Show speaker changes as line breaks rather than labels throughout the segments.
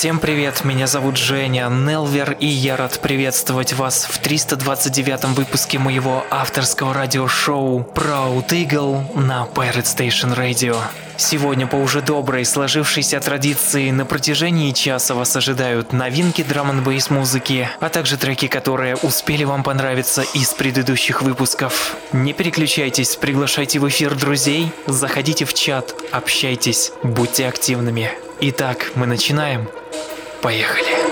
Всем привет, меня зовут Женя Нелвер, и я рад приветствовать вас в 329 выпуске моего авторского радиошоу Proud Eagle на Pirate Station Radio. Сегодня по уже доброй сложившейся традиции на протяжении часа вас ожидают новинки драм н музыки, а также треки, которые успели вам понравиться из предыдущих выпусков. Не переключайтесь, приглашайте в эфир друзей, заходите в чат, общайтесь, будьте активными. Итак, мы начинаем. Поехали.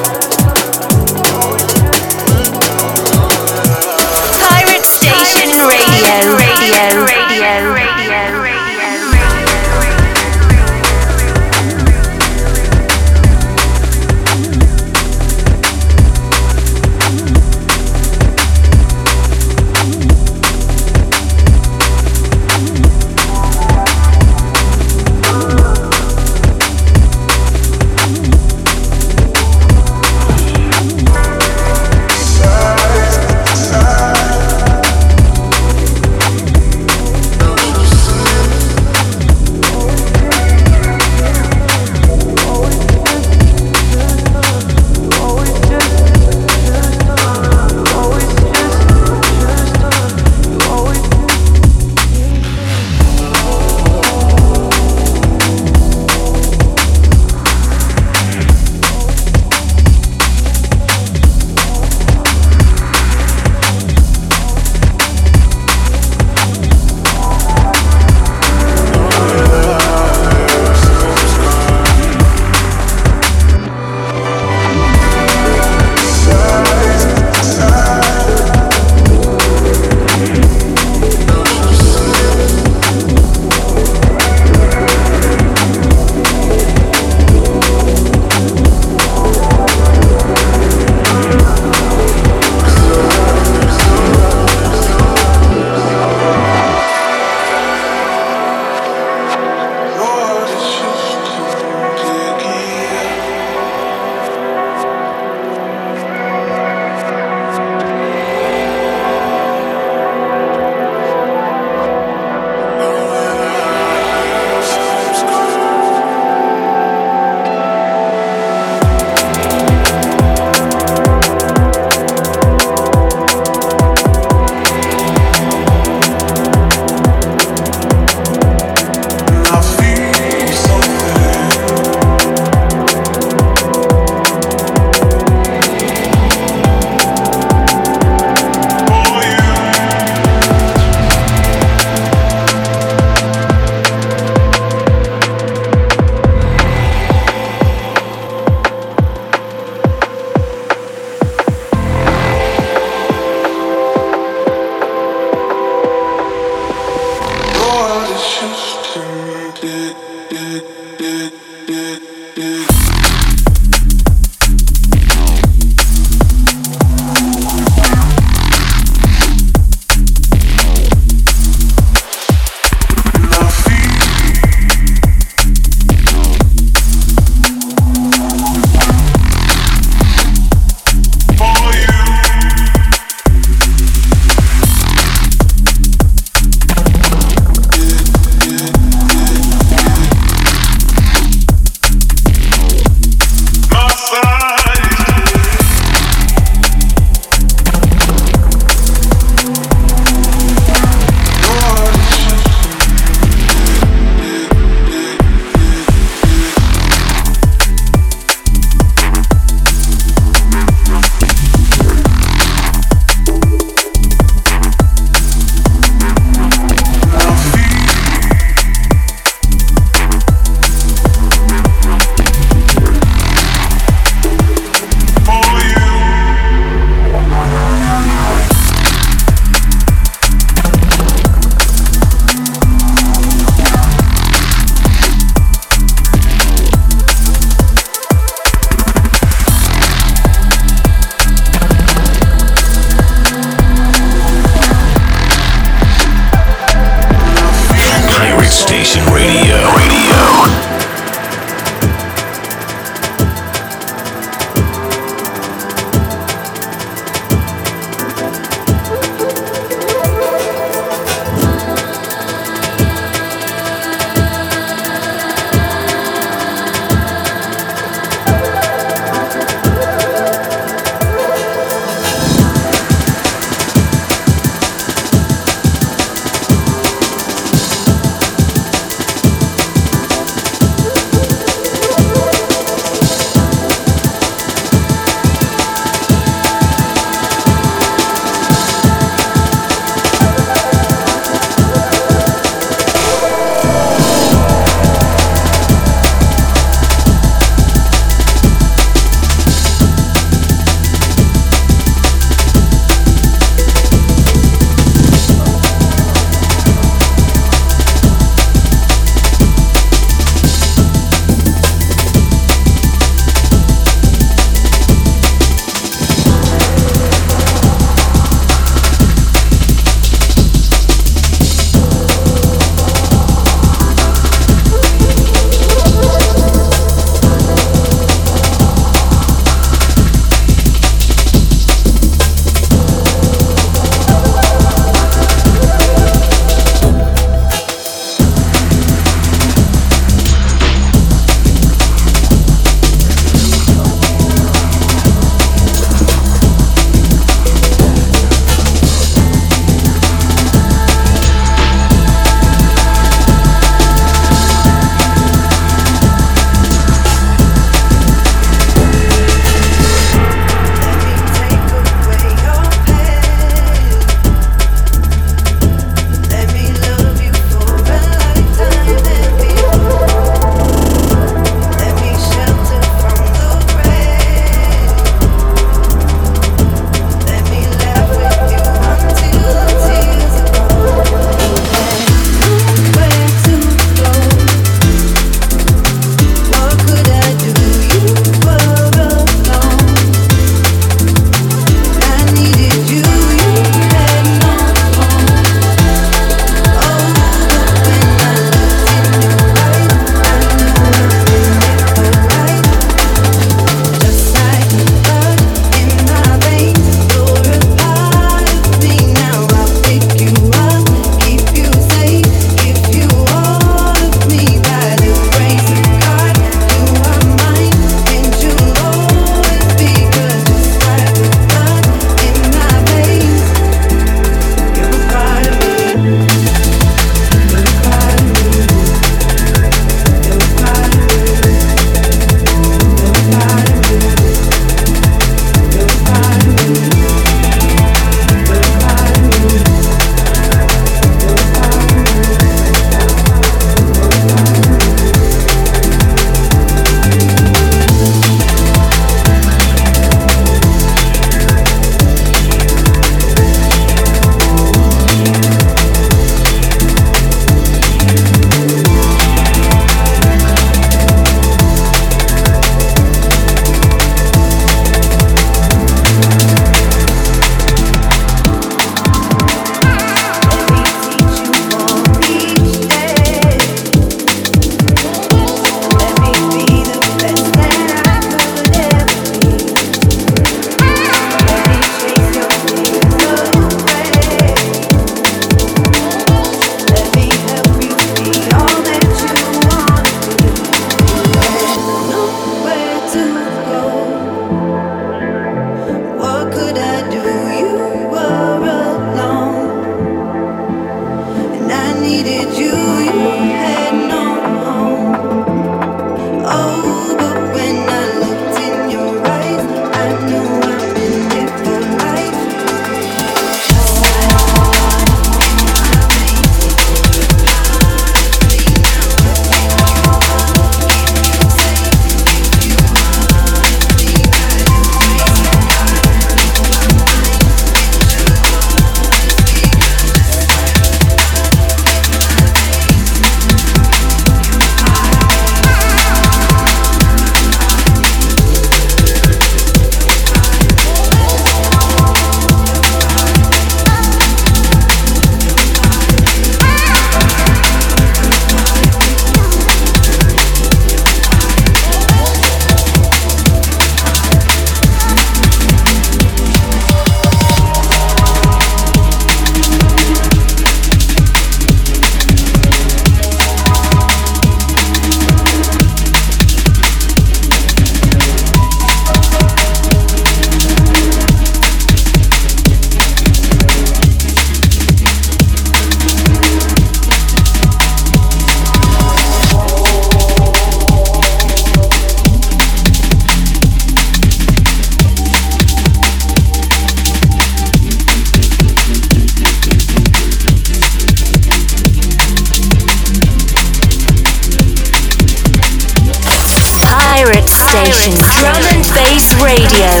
Drum and Bass Radio.